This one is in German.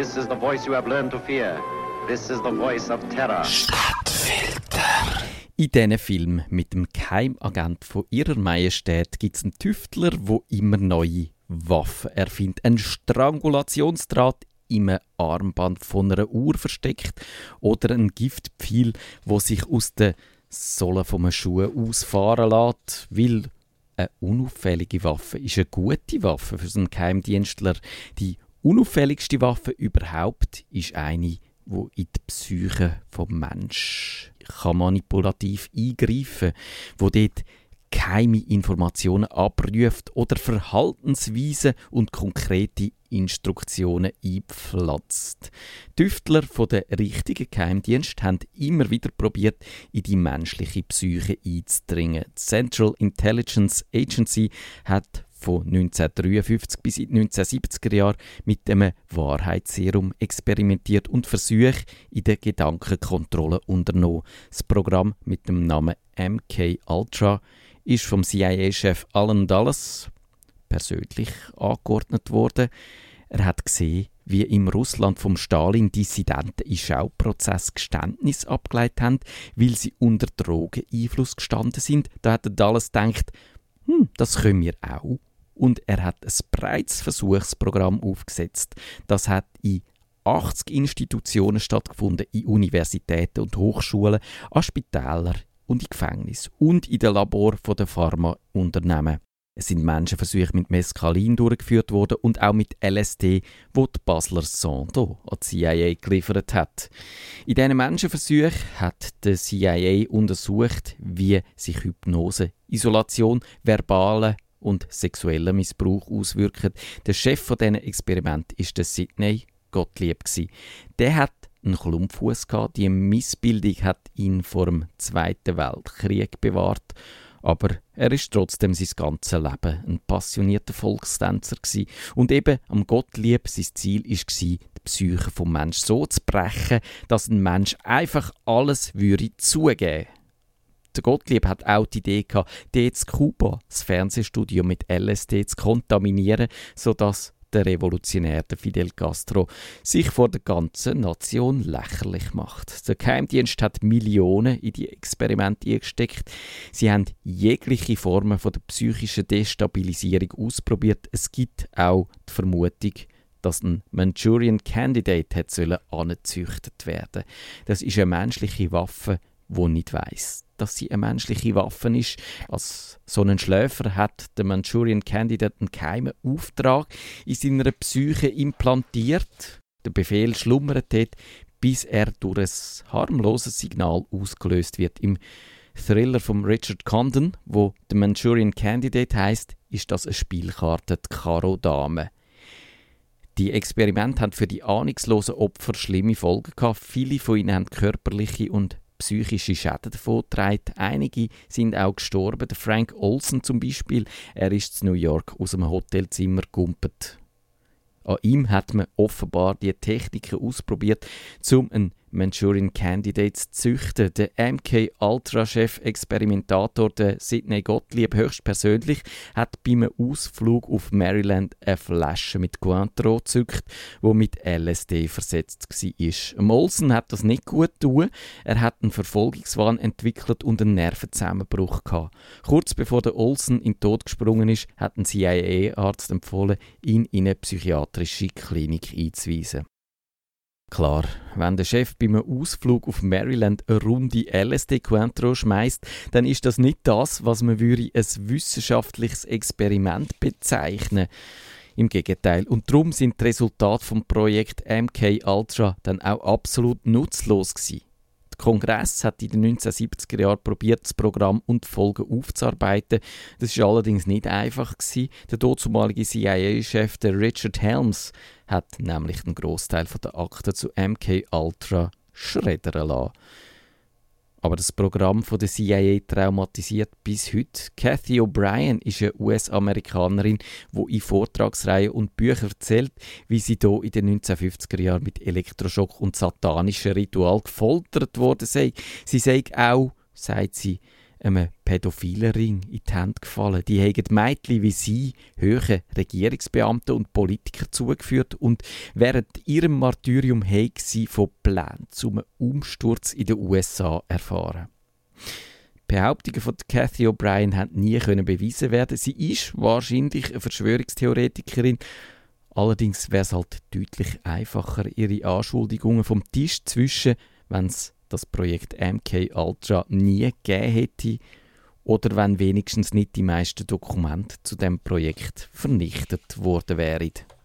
This is the voice you have learned to fear. This is the voice of terror. Stadtfilter. In diesen Film mit dem Geheimagent von ihrer Majestät gibt es einen Tüftler, wo immer neue Waffen erfindet. Ein Strangulationsdraht im Armband von einer Uhr versteckt oder ein Giftpfeil, wo sich aus den Sohlen vom Schuh ausfahren lässt, weil eine unauffällige Waffe ist eine gute Waffe für so einen Geheimdienstler. Die unauffälligste Waffe überhaupt ist eine, wo in die Psyche vom Mensch kann manipulativ eingreifen, wo dort geheime Informationen abruft oder Verhaltensweisen und konkrete Instruktionen einpflanzt. Tüftler von der richtigen Geheimdienst haben immer wieder probiert, in die menschliche Psyche einzudringen. Die Central Intelligence Agency hat von 1953 bis in die 1970er Jahre mit dem Wahrheitsserum experimentiert und Versuche in der Gedankenkontrolle unternommen. Das Programm mit dem Namen MK Ultra ist vom CIA-Chef Alan Dulles persönlich angeordnet worden. Er hat gesehen, wie im Russland vom Stalin Dissidenten in Schauprozess Geständnis abgeleitet haben, weil sie unter Drogeneinfluss gestanden sind. Da hat Dulles gedacht, hm, das können wir auch. Und er hat ein breites Versuchsprogramm aufgesetzt. Das hat in 80 Institutionen stattgefunden, in Universitäten und Hochschulen, an Spitälern, und in Gefängnis und in den Labor der Pharmaunternehmen. Es sind Menschenversuche mit Mescalin durchgeführt worden und auch mit LSD, wo die Basler Sondo an die CIA geliefert hat. In diesen Menschenversuchen hat die CIA untersucht, wie sich Hypnose, Isolation, verbale und sexueller Missbrauch auswirken. Der Chef von diesen Experiment ist der Sidney Gottlieb. Der hat einen Klumpfuß gehabt. Die Missbildung hat ihn vor dem Zweiten Weltkrieg bewahrt. Aber er ist trotzdem sein ganzes Leben ein passionierter Volkstänzer gewesen. Und eben am Gottlieb sein Ziel war, die Psyche vom Mensch so zu brechen, dass ein Mensch einfach alles würde zugeben. Der Gottlieb hat auch die Idee gehabt, dort in Kuba das Fernsehstudio mit LSD zu kontaminieren, sodass der Revolutionär der Fidel Castro sich vor der ganzen Nation lächerlich macht. Der Geheimdienst hat Millionen in die Experimente eingesteckt. Sie haben jegliche Formen von der psychischen Destabilisierung ausprobiert. Es gibt auch die Vermutung, dass ein Manchurian Candidate hat sollen angezüchtet werden. Das ist eine menschliche Waffe, wo nicht weiß, dass sie eine menschliche Waffe ist. Als so ein Schläfer hat der Manchurian Candidate einen geheimen Auftrag in seiner Psyche implantiert. Der Befehl schlummert dort, bis er durch ein harmloses Signal ausgelöst wird. Im Thriller von Richard Condon, wo der Manchurian Candidate heißt, ist das eine Spielkarte, die Karo Dame. Die Experimente haben für die ahnungslosen Opfer schlimme Folgen gehabt. Viele von ihnen haben körperliche und psychische Schäden davongetragen. Einige sind auch gestorben. Der Frank Olsen zum Beispiel, er ist in New York aus einem Hotelzimmer gumpet. An ihm hat man offenbar die Techniken ausprobiert, um einen Manchurian Candidates züchten. Der MK Ultra-Chef Experimentator Sidney Gottlieb höchstpersönlich hat beim Ausflug auf Maryland eine Flasche mit Cointreau gezückt, wo mit LSD versetzt war. Molson hat das nicht gut tun. Er hat einen Verfolgungswahn entwickelt und einen Nervenzusammenbruch gehabt. Kurz bevor der Olsen in den Tod gesprungen ist, hat ein CIA-Arzt empfohlen, ihn in eine psychiatrische Klinik einzuweisen. Klar, wenn der Chef beim Ausflug auf Maryland eine Runde LSD Cointreau schmeißt, dann ist das nicht das, was man würde ein wissenschaftliches Experiment bezeichnen. Im Gegenteil. Und darum sind die Resultate vom Projekt MK Ultra dann auch absolut nutzlos gewesen. Kongress hat in den 1970er Jahren probiert, das Programm und die Folgen aufzuarbeiten. Das war allerdings nicht einfach. Gewesen. Der dazumalige CIA-Chef, Richard Helms, hat nämlich einen Großteil der Akten zu MK Ultra schreddern lassen. Aber das Programm von der CIA traumatisiert bis heute. Kathy O'Brien ist eine US-Amerikanerin, die in Vortragsreihen und Büchern erzählt, wie sie hier in den 1950er Jahren mit Elektroschock und satanischen Ritual gefoltert worden sei. Sie sei auch, sagt sie, einem pädophilen Ring in die Hände gefallen. Die haben Mädchen wie sie höhere Regierungsbeamte und Politiker zugeführt und während ihrem Martyrium haben sie von Plänen zum Umsturz in den USA erfahren. Die Behauptungen von Cathy O'Brien haben nie können bewiesen werden. Sie ist wahrscheinlich eine Verschwörungstheoretikerin. Allerdings wäre es halt deutlich einfacher, ihre Anschuldigungen vom Tisch zwischen, wenn es das Projekt MK Ultra nie gegeben hätte oder wenn wenigstens nicht die meisten Dokumente zu dem Projekt vernichtet worden wären.